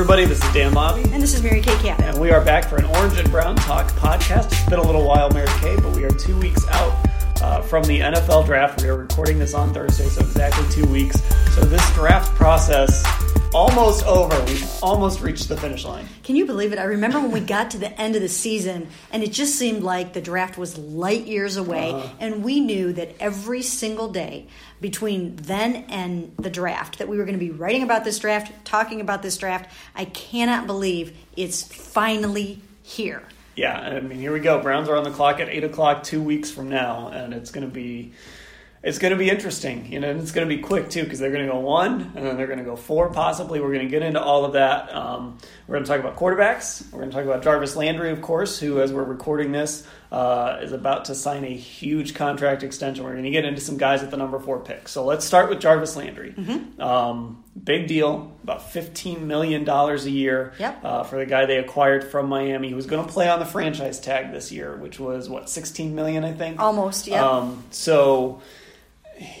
Everybody, this is Dan Labbe. And this is Mary Kay Cabot. And we are back for an Orange and Brown Talk podcast. It's been a little while, Mary Kay, but we are two weeks out uh, from the NFL draft. We are recording this on Thursday, so exactly two weeks. So this draft process almost over. We've almost reached the finish line. Can you believe it? I remember when we got to the end of the season and it just seemed like the draft was light years away. Uh-huh. And we knew that every single day between then and the draft that we were going to be writing about this draft, talking about this draft. I cannot believe it's finally here. Yeah, I mean, here we go. Browns are on the clock at 8 o'clock two weeks from now, and it's going to be it's going to be interesting, you know, and it's going to be quick too because they're going to go one and then they're going to go four possibly. We're going to get into all of that. Um, we're going to talk about quarterbacks. We're going to talk about Jarvis Landry, of course, who, as we're recording this, uh, is about to sign a huge contract extension. We're going to get into some guys at the number four pick. So let's start with Jarvis Landry. Mm-hmm. Um, big deal, about $15 million a year yep. uh, for the guy they acquired from Miami who was going to play on the franchise tag this year, which was, what, 16 million, I think? Almost, yeah. Um, so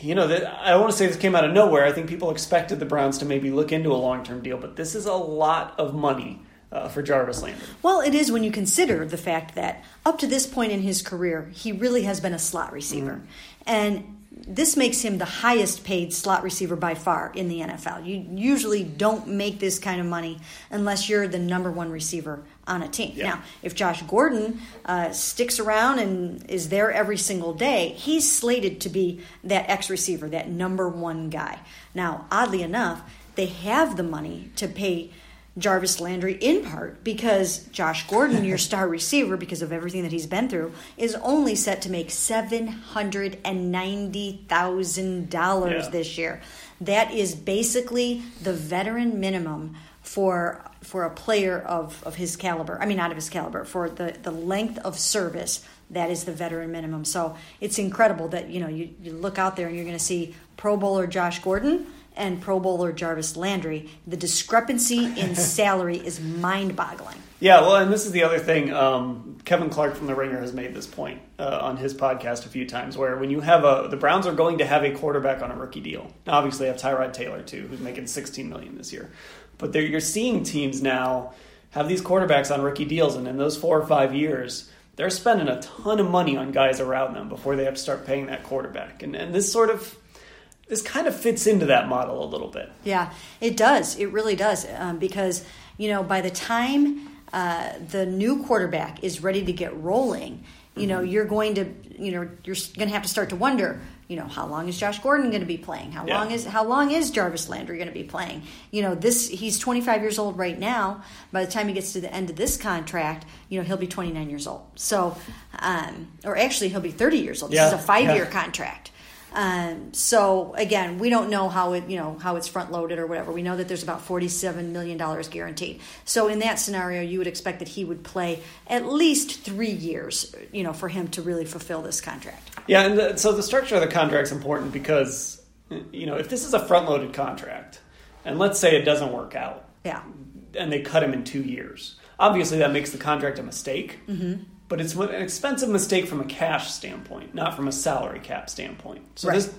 you know, that I don't want to say this came out of nowhere. I think people expected the Browns to maybe look into a long term deal, but this is a lot of money uh, for Jarvis Landry. Well, it is when you consider the fact that up to this point in his career, he really has been a slot receiver. Mm. And this makes him the highest paid slot receiver by far in the NFL. You usually don't make this kind of money unless you're the number one receiver on a team. Yeah. Now, if Josh Gordon uh, sticks around and is there every single day, he's slated to be that X receiver, that number one guy. Now, oddly enough, they have the money to pay Jarvis Landry in part because Josh Gordon, your star receiver, because of everything that he's been through, is only set to make seven hundred and ninety thousand yeah. dollars this year. That is basically the veteran minimum for for a player of, of his caliber. I mean, not of his caliber, for the, the length of service that is the veteran minimum. So it's incredible that you know you, you look out there and you're going to see Pro Bowler Josh Gordon and Pro Bowler Jarvis Landry, the discrepancy in salary is mind boggling. Yeah, well, and this is the other thing. Um, Kevin Clark from The Ringer has made this point uh, on his podcast a few times, where when you have a, the Browns are going to have a quarterback on a rookie deal. Now, obviously, they have Tyrod Taylor too, who's making 16 million this year. But you're seeing teams now have these quarterbacks on rookie deals, and in those four or five years, they're spending a ton of money on guys around them before they have to start paying that quarterback. And, and this sort of this kind of fits into that model a little bit. Yeah, it does. It really does. Um, because, you know, by the time uh, the new quarterback is ready to get rolling, you know, mm-hmm. you're going to, you know, you're going to have to start to wonder, you know, how long is Josh Gordon going to be playing? How yeah. long is how long is Jarvis Landry going to be playing? You know, this he's 25 years old right now. By the time he gets to the end of this contract, you know, he'll be 29 years old. So, um, or actually, he'll be 30 years old. This yeah. is a five year yeah. contract. Um, so again, we don't know how it, you know, how it's front loaded or whatever. We know that there's about forty-seven million dollars guaranteed. So in that scenario, you would expect that he would play at least three years, you know, for him to really fulfill this contract. Yeah, and the, so the structure of the contract is important because, you know, if this is a front-loaded contract, and let's say it doesn't work out, yeah, and they cut him in two years, obviously that makes the contract a mistake. Mm-hmm but it's an expensive mistake from a cash standpoint, not from a salary cap standpoint. So right. this,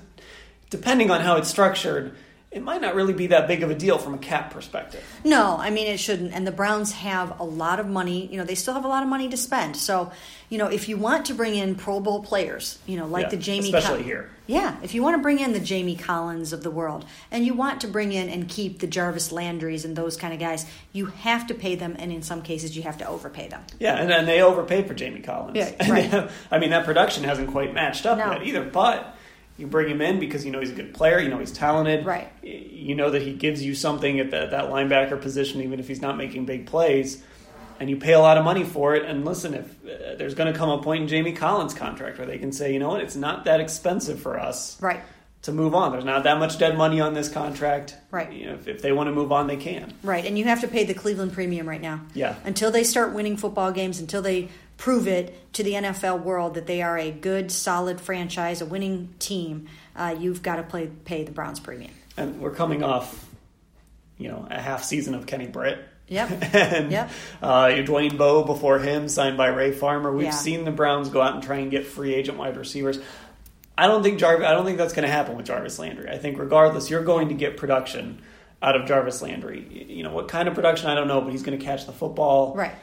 depending on how it's structured, it might not really be that big of a deal from a cap perspective. No, I mean it shouldn't. And the Browns have a lot of money. You know, they still have a lot of money to spend. So, you know, if you want to bring in Pro Bowl players, you know, like Yeah, the Jamie, especially here. Yeah, if you want to bring in the Jamie Collins of the world, and you want to bring in and keep the Jarvis Landrys and those kind of guys, you have to pay them, and in some cases, you have to overpay them. Yeah, and then they overpaid for Jamie Collins. Yeah, right. I mean, that production hasn't quite matched up No. yet either. But you bring him in because you know he's a good player. You know he's talented. Right. You know that he gives you something at that, that linebacker position, even if he's not making big plays. And you pay a lot of money for it. And listen, if uh, there's going to come a point in Jamie Collins' contract where they can say, you know what, it's not that expensive for us Right. to move on. There's not that much dead money on this contract. Right. You know, if, if they want to move on, they can. Right, and you have to pay the Cleveland premium right now. Yeah. Until they start winning football games, until they prove it to the NFL world that they are a good, solid franchise, a winning team, uh, you've got to play, pay the Browns premium. And we're coming off, you know, a half season of Kenny Britt. Yep. and Yep. uh, Dwayne Bowe before him, signed by Ray Farmer. We've Yeah. seen the Browns go out and try and get free agent wide receivers. I don't think Jarvis. I don't think that's going to happen with Jarvis Landry. I think regardless, you're going to get production out of Jarvis Landry. You know what kind of production I don't know, but he's going to catch the football. Right.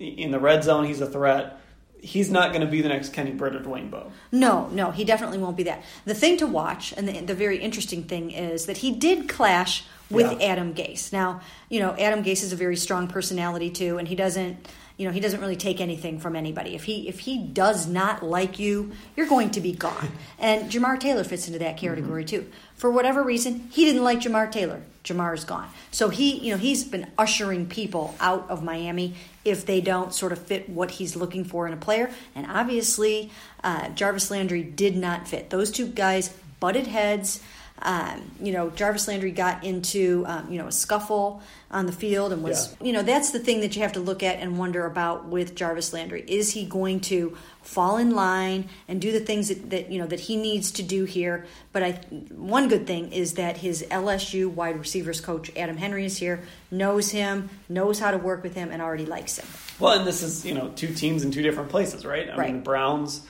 In the red zone, he's a threat. He's not going to be the next Kenny Britt or Dwayne Bowe. No, no, he definitely won't be that. The thing to watch, and the, the very interesting thing is that he did clash with Yeah. Adam Gase. Now, you know, Adam Gase is a very strong personality too, and he doesn't, you know, he doesn't really take anything from anybody. If he if he does not like you, you're going to be gone. And Jamar Taylor fits into that category mm-hmm. too. For whatever reason, he didn't like Jamar Taylor. Jamar's gone. So he, you know, he's been ushering people out of Miami if they don't sort of fit what he's looking for in a player. And obviously, uh, Jarvis Landry did not fit. Those two guys butted heads. Um, you know, Jarvis Landry got into um, you know a scuffle on the field and was Yeah. you know that's the thing that you have to look at and wonder about with Jarvis Landry. Is he going to fall in line and do the things that, that you know that he needs to do here? But I one good thing is that his LSU wide receivers coach Adam Henry is here, knows him, knows how to work with him, and already likes him. Well, and this is you know two teams in two different places, right? I Right. mean, the Browns.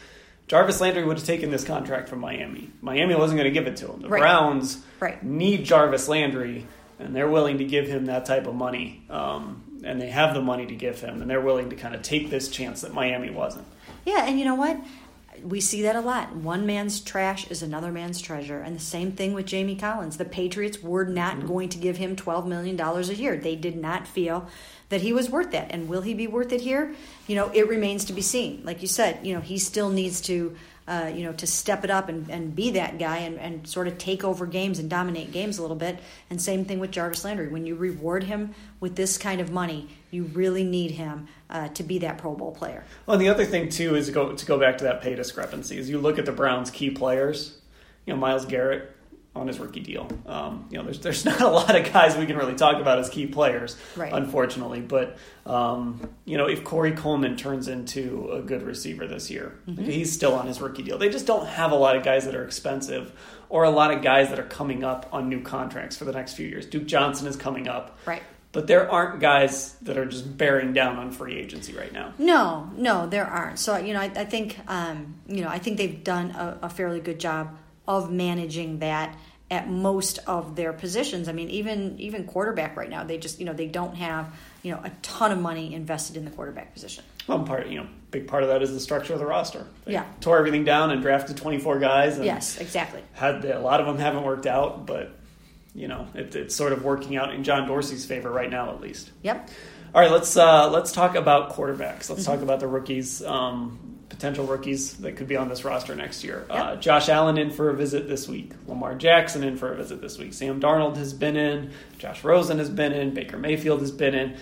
Jarvis Landry would have taken this contract from Miami. Miami wasn't going to give it to him. The Right. Browns Right. need Jarvis Landry, and they're willing to give him that type of money. Um, and they have the money to give him, and they're willing to kind of take this chance that Miami wasn't. Yeah, and you know what? We see that a lot. One man's trash is another man's treasure. And the same thing with Jamie Collins. The Patriots were not going to give him $12 million a year. They did not feel that he was worth that. And will he be worth it here? You know, it remains to be seen. Like you said, you know, he still needs to. Uh, you know, to step it up and, and be that guy and, and sort of take over games and dominate games a little bit. And same thing with Jarvis Landry. When you reward him with this kind of money, you really need him uh, to be that Pro Bowl player. Well, and the other thing too is to go to go back to that pay discrepancy. As you look at the Browns' key players, you know Myles Garrett on his rookie deal. Um, you know, there's there's not a lot of guys we can really talk about as key players, Right. unfortunately. But um, you know, if Corey Coleman turns into a good receiver this year, Mm-hmm. he's still on his rookie deal. They just don't have a lot of guys that are expensive, or a lot of guys that are coming up on new contracts for the next few years. Duke Johnson is coming up, Right. But there aren't guys that are just bearing down on free agency right now. No, no, there aren't. So you know, I, I think um, you know, I think they've done a, a fairly good job of managing that at most of their positions. I mean, even even quarterback right now, they just you know they don't have you know a ton of money invested in the quarterback position. One part, you know, big part of that is the structure of the roster. They Yeah. tore everything down and drafted 24 guys. And Yes, exactly. Had a lot of them haven't worked out, but you know, it, it's sort of working out in John Dorsey's favor right now, at least. Yep. All right, let's uh, let's talk about quarterbacks. Let's Mm-hmm. talk about the rookies, um, potential rookies that could be on this roster next year. Uh, Josh Allen in for a visit this week. Lamar Jackson in for a visit this week. Sam Darnold has been in. Josh Rosen has been in. Baker Mayfield has been in.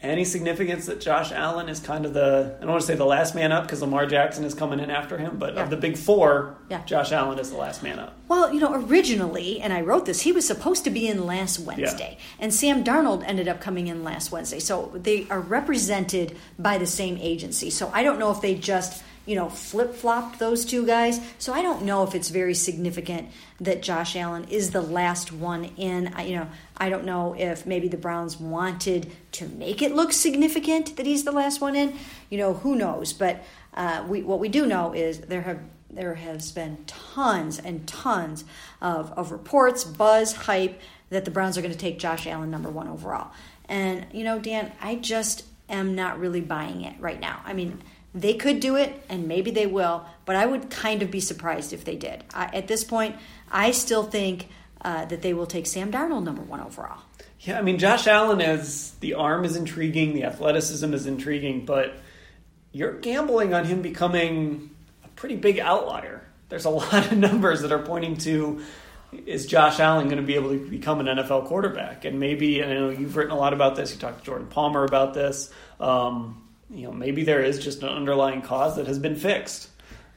Any significance that Josh Allen is kind of the I don't want to say the last man up because Lamar Jackson is coming in after him, but Yeah. of the big four, Yeah. Josh Allen is the last man up. Well, you know, originally, and I wrote this, he was supposed to be in last Wednesday. And Sam Darnold ended up coming in last Wednesday. So they are represented by the same agency. So I don't know if they just, you know, flip flopped those two guys. So I don't know if it's very significant that Josh Allen is the last one in. I, you know, I don't know if maybe the Browns wanted to make it look significant that he's the last one in. You know, who knows? But uh, we, what we do know is there have there has been tons and tons of, of reports, buzz, hype that the Browns are going to take Josh Allen number one overall. And, you know, Dan, I just am not really buying it right now. I mean, they could do it, and maybe they will, but I would kind of be surprised if they did. I, at this point, I still think uh, that they will take Sam Darnold number one overall. Yeah, I mean, Josh Allen is the arm is intriguing, the athleticism is intriguing, but you're gambling on him becoming a pretty big outlier. There's a lot of numbers that are pointing to is Josh Allen going to be able to become an NFL quarterback? And maybe, and I know you've written a lot about this. You talked to Jordan Palmer about this. Um, you know, maybe there is just an underlying cause that has been fixed.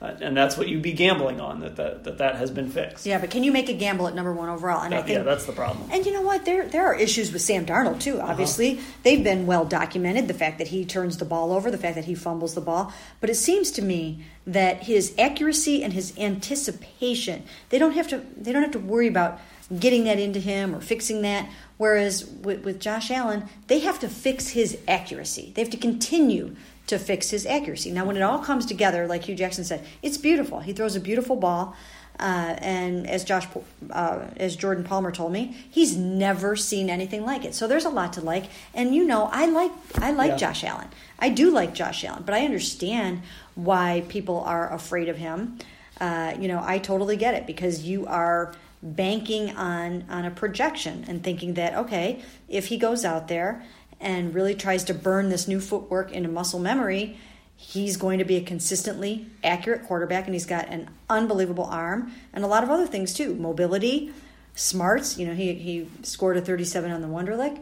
Uh, and that's what you'd be gambling on that, that that that has been fixed. Yeah, but can you make a gamble at number one overall? And that, I think, yeah, that's the problem. And you know what? There there are issues with Sam Darnold too. Uh-huh. Obviously, uh-huh. they've been well documented. The fact that he turns the ball over, the fact that he fumbles the ball. But it seems to me that his accuracy and his anticipation they don't have to they don't have to worry about getting that into him or fixing that. Whereas with, with Josh Allen, they have to fix his accuracy. They have to continue to fix his accuracy. Now, when it all comes together, like Hue Jackson said, it's beautiful. He throws a beautiful ball. Uh, and as Josh, uh, as Jordan Palmer told me, he's never seen anything like it. So there's a lot to like. And you know, I like I like yeah. Josh Allen. I do like Josh Allen, but I understand why people are afraid of him. Uh, you know, I totally get it because you are banking on on a projection and thinking that okay, if he goes out there and really tries to burn this new footwork into muscle memory, he's going to be a consistently accurate quarterback and he's got an unbelievable arm and a lot of other things too. Mobility smarts you know he, he scored a 37 on the wonderlic.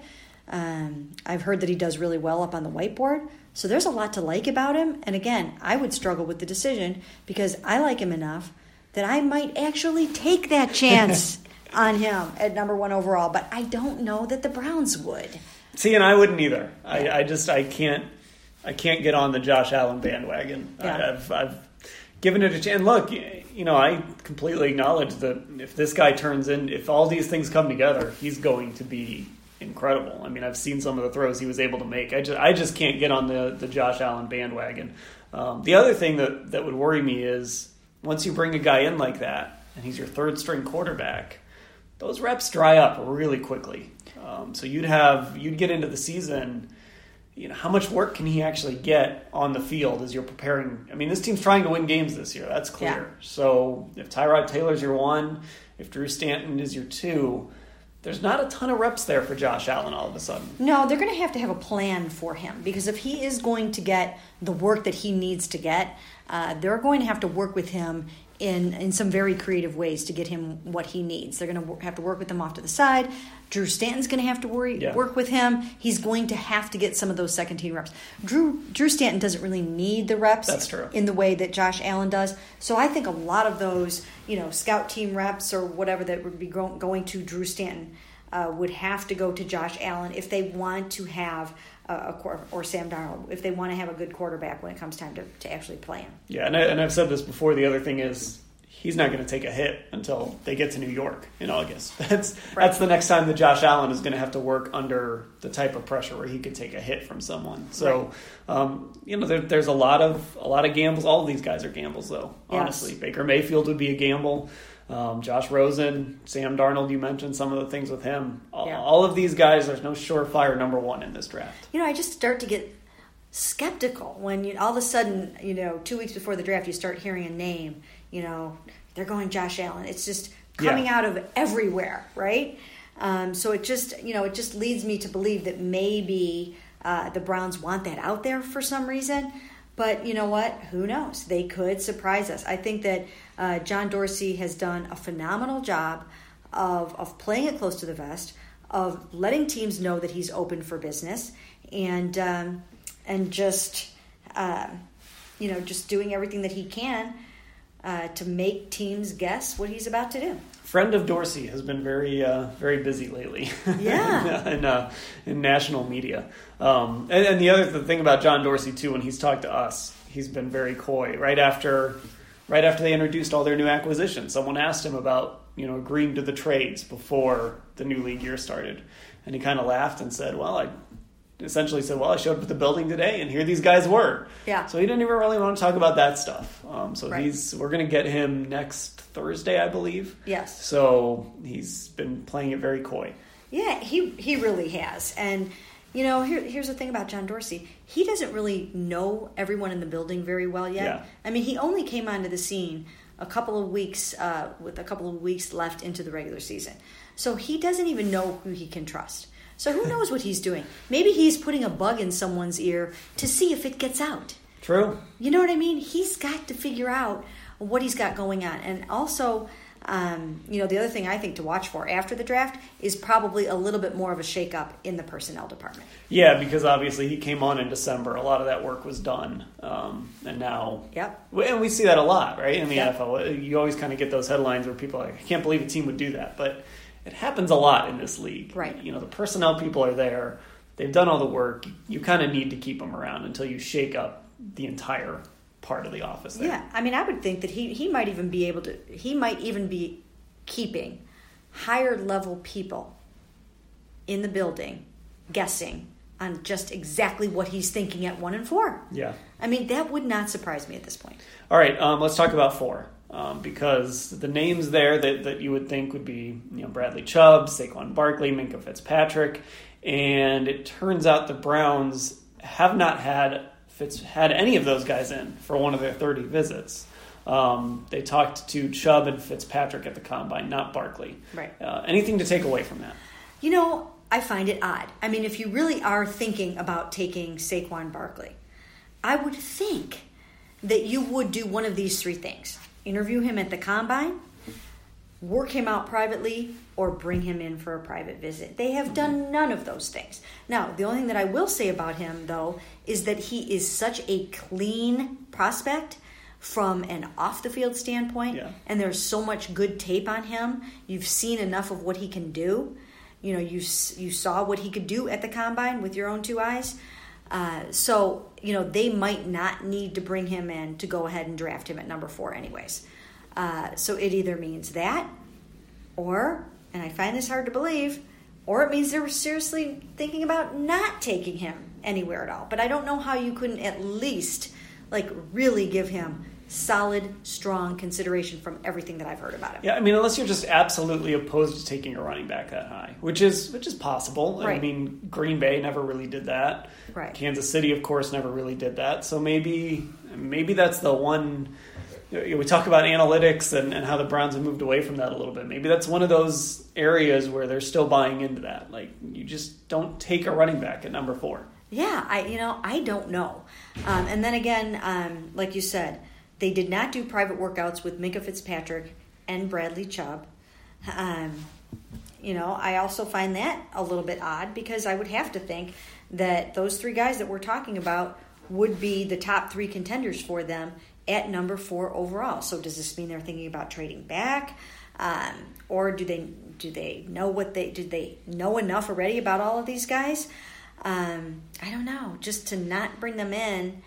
Um, i've heard that he does really well up on the whiteboard. So there's a lot to like about him. And again i would struggle with the decision because i like him enough that i might actually take that chance on him at number one overall but i don't know that the browns would See, and I wouldn't either. I, I just I can't I can't get on the Josh Allen bandwagon. Yeah. I, have I've given it a chance. Look, you know, I completely acknowledge that if this guy turns in, if all these things come together, he's going to be incredible. I mean, I've seen some of the throws he was able to make. I just I just can't get on the the Josh Allen bandwagon. Um, the other thing that that would worry me is once you bring a guy in like that and he's your third string quarterback, those reps dry up really quickly. Um, so you'd have you'd get into the season. You know, how much work can he actually get on the field as you're preparing? I mean, this team's trying to win games this year. That's clear. Yeah. So if Tyrod Taylor's your one, if Drew Stanton is your two, there's not a ton of reps there for Josh Allen all of a sudden. No, they're going to have to have a plan for him because if he is going to get the work that he needs to get, uh, they're going to have to work with him in in some very creative ways to get him what he needs. They're going to have to work with him off to the side. Drew Stanton's going to have to worry, yeah. work with him. He's going to have to get some of those second team reps. Drew Drew Stanton doesn't really need the reps That's true. in the way that Josh Allen does. So I think a lot of those, you know, scout team reps or whatever that would be going to Drew Stanton uh, would have to go to Josh Allen if they want to have a, or Sam Darnold if they want to have a good quarterback when it comes time to, to actually play him. Yeah, and, I, and I've said this before. The other thing is he's not going to take a hit until they get to New York in August. That's right. that's the next time that Josh Allen is going to have to work under the type of pressure where he could take a hit from someone. So, right. um, you know, there, there's a lot of a lot of gambles. All of these guys are gambles, though. Honestly, yes. Baker Mayfield would be a gamble. Um, Josh Rosen, Sam Darnold, you mentioned some of the things with him. All, yeah. all of these guys, there's no surefire number one in this draft. You know, I just start to get skeptical when you all of a sudden, you know, two weeks before the draft, you start hearing a name. You know, they're going Josh Allen. It's just coming yeah. out of everywhere, right? Um, so it just, you know, it just leads me to believe that maybe uh, the Browns want that out there for some reason. But you know what? Who knows? They could surprise us. I think that uh, John Dorsey has done a phenomenal job of, of playing it close to the vest, of letting teams know that he's open for business, and um, and just uh, you know just doing everything that he can uh, to make teams guess what he's about to do. Friend of Dorsey has been very uh, very busy lately. Yeah, in, uh, in national media. Um, and, and, the other the thing about John Dorsey too, when he's talked to us, he's been very coy. Right after right after they introduced all their new acquisitions, someone asked him about you know agreeing to the trades before the new league year started, and he kind of laughed and said, "Well, I essentially said, "Well, I showed up at the building today, and here these guys were." Yeah. So he didn't even really want to talk about that stuff. Um, so Right. he's we're going to get him next Thursday, I believe. Yes. So he's been playing it very coy. Yeah, he he really has. And you know, here, here's the thing about John Dorsey. He doesn't really know everyone in the building very well yet. Yeah. I mean, he only came onto the scene a couple of weeks uh, with a couple of weeks left into the regular season. So he doesn't even know who he can trust. So who knows what he's doing? Maybe he's putting a bug in someone's ear to see if it gets out. True. You know what I mean? He's got to figure out what he's got going on. And also, um, you know, the other thing I think to watch for after the draft is probably a little bit more of a shakeup in the personnel department. Yeah, because obviously he came on in December. A lot of that work was done, um, and now. Yep. And we see that a lot, right? In the Yep. NFL, you always kind of get those headlines where people are like, "I can't believe a team would do that," but it happens a lot in this league. Right. You know, the personnel people are there. They've done all the work. You kind of need to keep them around until you shake up the entire part of the office. There. Yeah, I mean, I would think that he he might even be able to. He might even be keeping higher level people in the building, guessing on just exactly what he's thinking at one and four. Yeah. I mean, that would not surprise me at this point. All right, um, let's talk about four. Um, because the names there that, that you would think would be, you know, Bradley Chubb, Saquon Barkley, Minkah Fitzpatrick, and it turns out the Browns have not had Fitz had any of those guys in for one of their 30 visits. Um, they talked to Chubb and Fitzpatrick at the combine, not Barkley. Right. Uh, anything to take away from that? You know, I find it odd. I mean, if you really are thinking about taking Saquon Barkley, I would think that you would do one of these three things interview him at the combine, work him out privately, or bring him in for a private visit. They have done none of those things. Now, the only thing that I will say about him, though, is that he is such a clean prospect from an off the field standpoint, Yeah. and there's so much good tape on him. You've seen enough of what he can do. You know, you you saw what he could do at the combine with your own two eyes. Uh, so you know they might not need to bring him in to go ahead and draft him at number four, anyways. Uh, so it either means that, or and I find this hard to believe, or it means they were seriously thinking about not taking him anywhere at all. But I don't know how you couldn't at least like really give him solid, strong consideration from everything that I've heard about him. Yeah, I mean, unless you're just absolutely opposed to taking a running back that high, which is which is possible. I mean, Green Bay never really did that. Right. Kansas City, of course, never really did that. So maybe maybe that's the one. You know, we talk about analytics and, and how the Browns have moved away from that a little bit. Maybe that's one of those areas where they're still buying into that. Like you just don't take a running back at number four. Yeah, I you know I don't know. Um, and then again, um, like you said, they did not do private workouts with Minkah Fitzpatrick and Bradley Chubb. Um, you know, I also find that a little bit odd because I would have to think that those three guys that we're talking about would be the top three contenders for them at number four overall. So does this mean they're thinking about trading back, um, or do they do they know what they did they know enough already about all of these guys? Um, I don't know. Just to not bring them in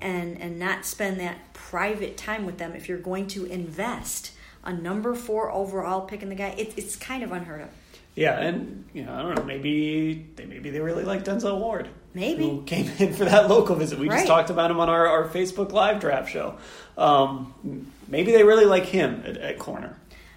and and not spend that private time with them if you're going to invest a number four overall pick in the guy, it, it's kind of unheard of. Yeah, and you know, I don't know. Maybe they maybe they really like Denzel Ward. Maybe. who came in for that local visit. We Right. just talked about him on our, our Facebook Live draft show. Um, maybe they really like him at, at corner.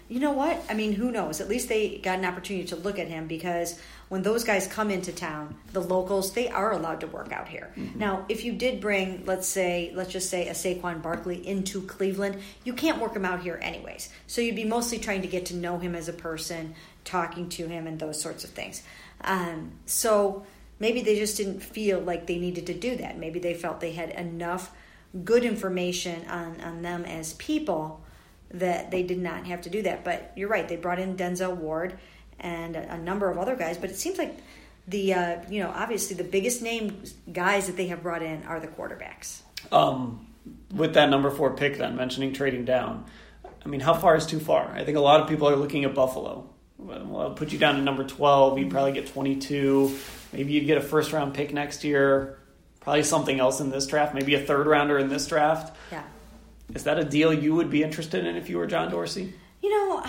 You know what? I mean, who knows? At least they got an opportunity to look at him because when those guys come into town, the locals, they are allowed to work out here. Now, if you did bring, let's say, let's just say a Saquon Barkley into Cleveland, you can't work him out here anyways. So you'd be mostly trying to get to know him as a person, talking to him, and those sorts of things. Um, so maybe they just didn't feel like they needed to do that. Maybe they felt they had enough good information on, on them as people that they did not have to do that. But you're right; they brought in Denzel Ward and a, a number of other guys. But it seems like the uh, you know obviously the biggest name guys that they have brought in are the quarterbacks. Um, with that number four pick, then mentioning trading down, I mean, how far is too far? I think a lot of people are looking at Buffalo. Well, I'll put you down to number twelve. You'd probably get twenty-two. Maybe you'd get a first-round pick next year. Probably something else in this draft. Maybe a third rounder in this draft. Yeah. Is that a deal you would be interested in if you were John Dorsey? You know,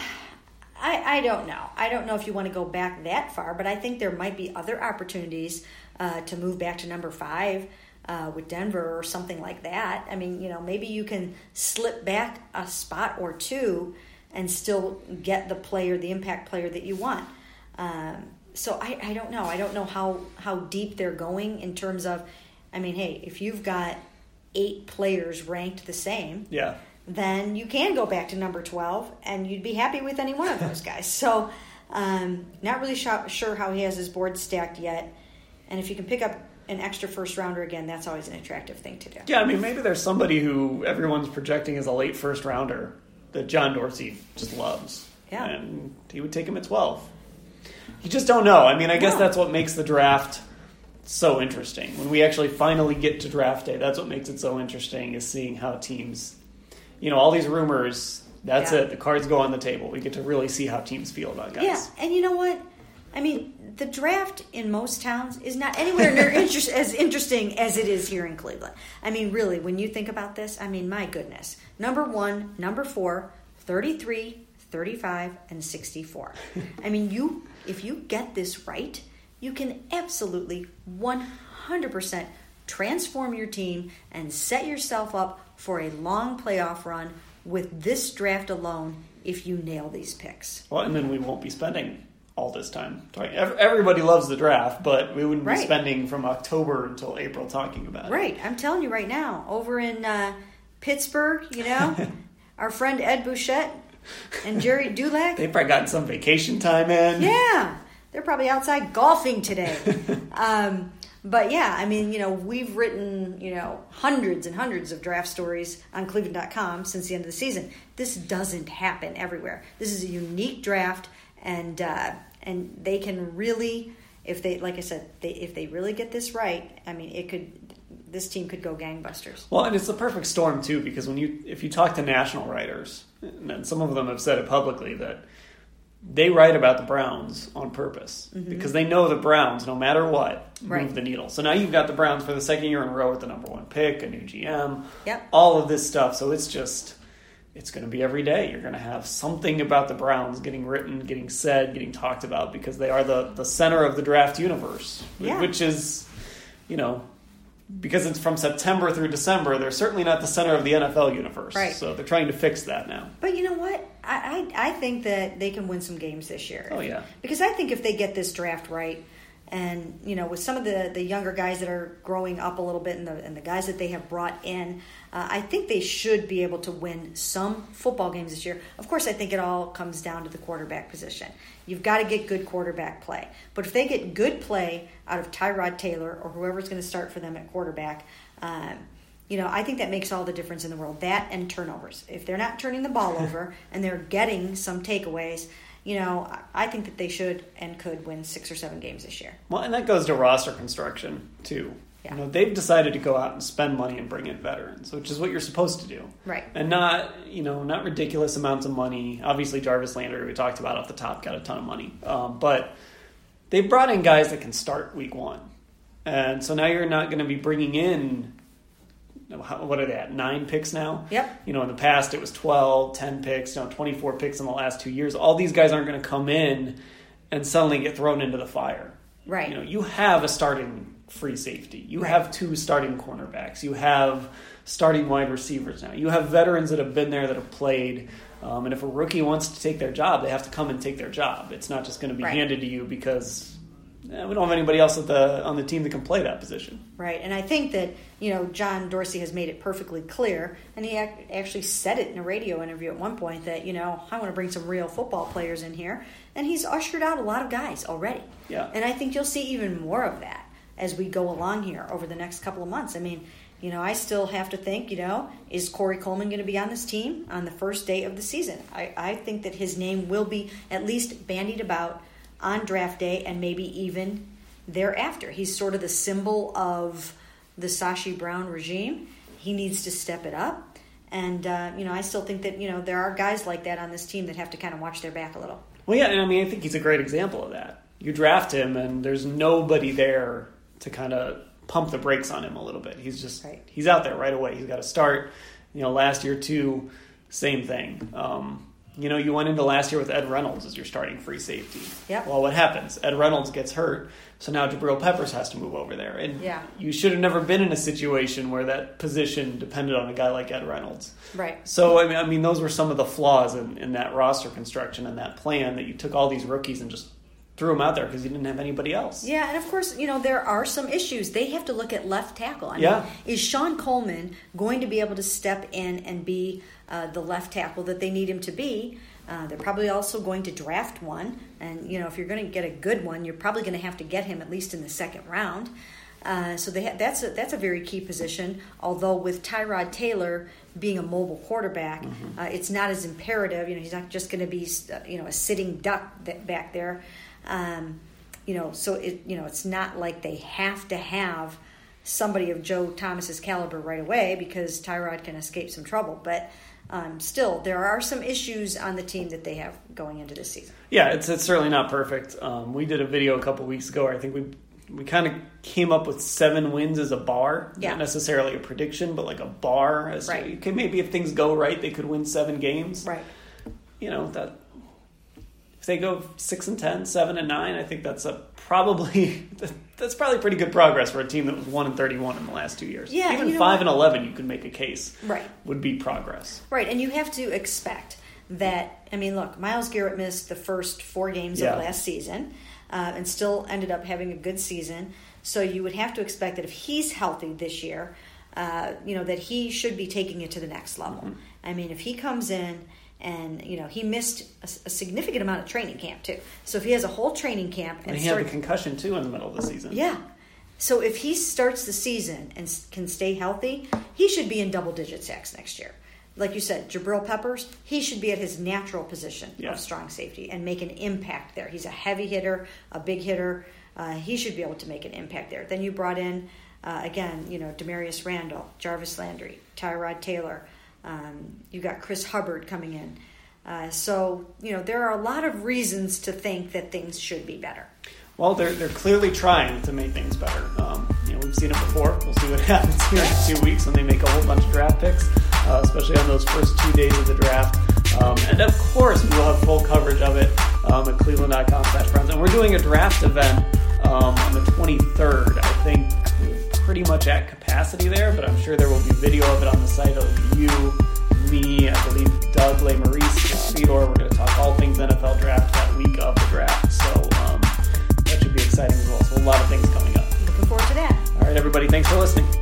I, I don't know. I don't know if you want to go back that far, but I think there might be other opportunities uh, to move back to number five uh, with Denver or something like that. I mean, you know, maybe you can slip back a spot or two and still get the player, the impact player that you want. Um, so I, I don't know. I don't know how, how deep they're going in terms of, I mean, hey, if you've got eight players ranked the same, Yeah. then you can go back to number 12 and you'd be happy with any one of those guys. So, um, not really sure sure how he has his board stacked yet. And if you can pick up an extra first rounder again, that's always an attractive thing to do. Yeah, I mean, maybe there's somebody who everyone's projecting as a late first rounder that John Dorsey just loves. Yeah. And he would take him at 12. You just don't know. I mean, I guess No. that's what makes the draft so interesting. When we actually finally get to draft day, that's what makes it so interesting is seeing how teams, you know, all these rumors, that's Yeah. it. The cards go on the table. We get to really see how teams feel about guys. Yeah, and you know what? I mean, the draft in most towns is not anywhere near interest, as interesting as it is here in Cleveland. I mean, really, when you think about this, I mean, my goodness. Number one, number four, 33, 35, and 64. I mean, you if you get this right, you can absolutely 100% transform your team and set yourself up for a long playoff run with this draft alone if you nail these picks. Well, and then we won't be spending all this time. talking- Everybody loves the draft, but we wouldn't be spending from October until April talking about it. Right. I'm telling you right now, over in uh, Pittsburgh, you know, our friend Ed Bouchette and Gerry Dulac. They've probably gotten some vacation time in. yeah, they're probably outside golfing today. um, but yeah, I mean, you know, we've written, you know, hundreds and hundreds of draft stories on Cleveland.com since the end of the season. This doesn't happen everywhere. This is a unique draft, and uh, and they can really, if they, like I said, they, if they really get this right, I mean, it could, this team could go gangbusters. Well, and it's the perfect storm too, because when you if you talk to national writers, and some of them have said it publicly that they write about the Browns on purpose because they know the Browns, no matter what, move Right. the needle. So now you've got the Browns for the second year in a row with the number one pick, a new GM, Yep. all of this stuff. So it's just it's going to be every day. You're going to have something about the Browns getting written, getting said, getting talked about because they are the the center of the draft universe, Yeah. which is you know because it's from September through December, they're certainly not the center of the NFL universe. Right. So they're trying to fix that now. But you know what? I, I, I think that they can win some games this year. Oh, yeah. Because I think if they get this draft right, and you know, with some of the, the younger guys that are growing up a little bit, and the and the guys that they have brought in, uh, I think they should be able to win some football games this year. Of course, I think it all comes down to the quarterback position. You've got to get good quarterback play. But if they get good play out of Tyrod Taylor or whoever's going to start for them at quarterback. Um, you know, I think that makes all the difference in the world. That and turnovers. If they're not turning the ball over and they're getting some takeaways, you know, I think that they should and could win six or seven games this year. Well, and that goes to roster construction too. Yeah. You know, they've decided to go out and spend money and bring in veterans, which is what you're supposed to do. Right. And not, you know, not ridiculous amounts of money. Obviously, Jarvis Landry, we talked about off the top, got a ton of money. Um, but they brought in guys that can start week one. And so now you're not going to be bringing in, you know, how- what are they at, nine picks now? Yep. You know, in the past it was 12, 10 picks, now 24 picks in the last two years. All these guys aren't going to come in and suddenly get thrown into the fire. Right. You know, you have a starting free safety. You Right. have two starting cornerbacks. You have starting wide receivers now. You have veterans that have been there that have played. Um, and if a rookie wants to take their job, they have to come and take their job. It's not just going to be Right. handed to you because eh, we don't have anybody else at the on the team that can play that position. Right. And I think that, you know, John Dorsey has made it perfectly clear, and he ac- actually said it in a radio interview at one point that, you know, I want to bring some real football players in here. And he's ushered out a lot of guys already. Yeah. And I think you'll see even more of that as we go along here over the next couple of months. I mean, you know, I still have to think, you know, is Corey Coleman going to be on this team on the first day of the season? I, I think that his name will be at least bandied about on draft day and maybe even thereafter. He's sort of the symbol of the Sashi Brown regime. He needs to step it up. And, uh, you know, I still think that, you know, there are guys like that on this team that have to kind of watch their back a little. Well, yeah, and I mean, I think he's a great example of that. You draft him, and there's nobody there to kind of pump the brakes on him a little bit. He's just Right. he's out there right away. He's got to start. You know, last year too, same thing. Um, you know, you went into last year with Ed Reynolds as your starting free safety. Yep. Well, what happens? Ed Reynolds gets hurt, so now Jabril Peppers has to move over there. And Yeah. you should have never been in a situation where that position depended on a guy like Ed Reynolds. Right. So I mean, I mean, those were some of the flaws in, in that roster construction and that plan that you took all these rookies and just threw them out there because you didn't have anybody else. Yeah, and of course, you know, there are some issues. They have to look at left tackle. I Yeah. mean, is Shon Coleman going to be able to step in and be uh, the left tackle that they need him to be? Uh, they're probably also going to draft one. And, you know, if you're going to get a good one, you're probably going to have to get him at least in the second round. Uh, so they ha- that's a, that's a very key position. Although with Tyrod Taylor being a mobile quarterback, uh, it's not as imperative. You know, he's not just going to be uh, you know a sitting duck that back there. Um, you know, so it you know it's not like they have to have somebody of Joe Thomas's caliber right away because Tyrod can escape some trouble. But um, still, there are some issues on the team that they have going into this season. Yeah, it's it's certainly not perfect. Um, we did a video a couple weeks ago. Where I think we we kind of came up with seven wins as a bar, Yeah. not necessarily a prediction, but like a bar. As to- Right. okay, maybe if things go right, they could win seven games. Right. You know that if they go six and ten, seven and nine, I think that's a probably that's probably pretty good progress for a team that was one and thirty-one in the last two years. Yeah, even you know five what? and eleven, you could make a case. Right. would be progress. Right, and you have to expect that. I mean, look, Myles Garrett missed the first four games Yeah. of last season, uh, and still ended up having a good season. So you would have to expect that if he's healthy this year, uh, you know that he should be taking it to the next level. Mm-hmm. I mean, if he comes in and you know he missed a, a significant amount of training camp too. So if he has a whole training camp and, And he had a concussion too in the middle of the season. yeah. So if he starts the season and can stay healthy, he should be in double digit sacks next year. Like you said, Jabril Peppers, he should be at his natural position Yeah. of strong safety and make an impact there. He's a heavy hitter, a big hitter. Uh, he should be able to make an impact there. Then you brought in, uh, again, you know, Damarious Randall, Jarvis Landry, Tyrod Taylor. Um, you got Chris Hubbard coming in. Uh, so, you know, there are a lot of reasons to think that things should be better. Well, they're, they're clearly trying to make things better. Um, you know, we've seen it before. We'll see what happens here in two weeks when they make a whole bunch of draft picks, uh, especially on those first two days of the draft. Um, and of course, we will have full coverage of it um, at cleveland.com slash friends. And we're doing a draft event um, on the 23rd. I think pretty much at capacity there, but I'm sure there will be video of it on the site of you, me, I believe Doug Lesmerises, Fedor. We're going to talk all things NFL draft that week of the draft. So um, that should be exciting as well. So a lot of things coming up. Looking forward to that. All right, everybody, thanks for listening.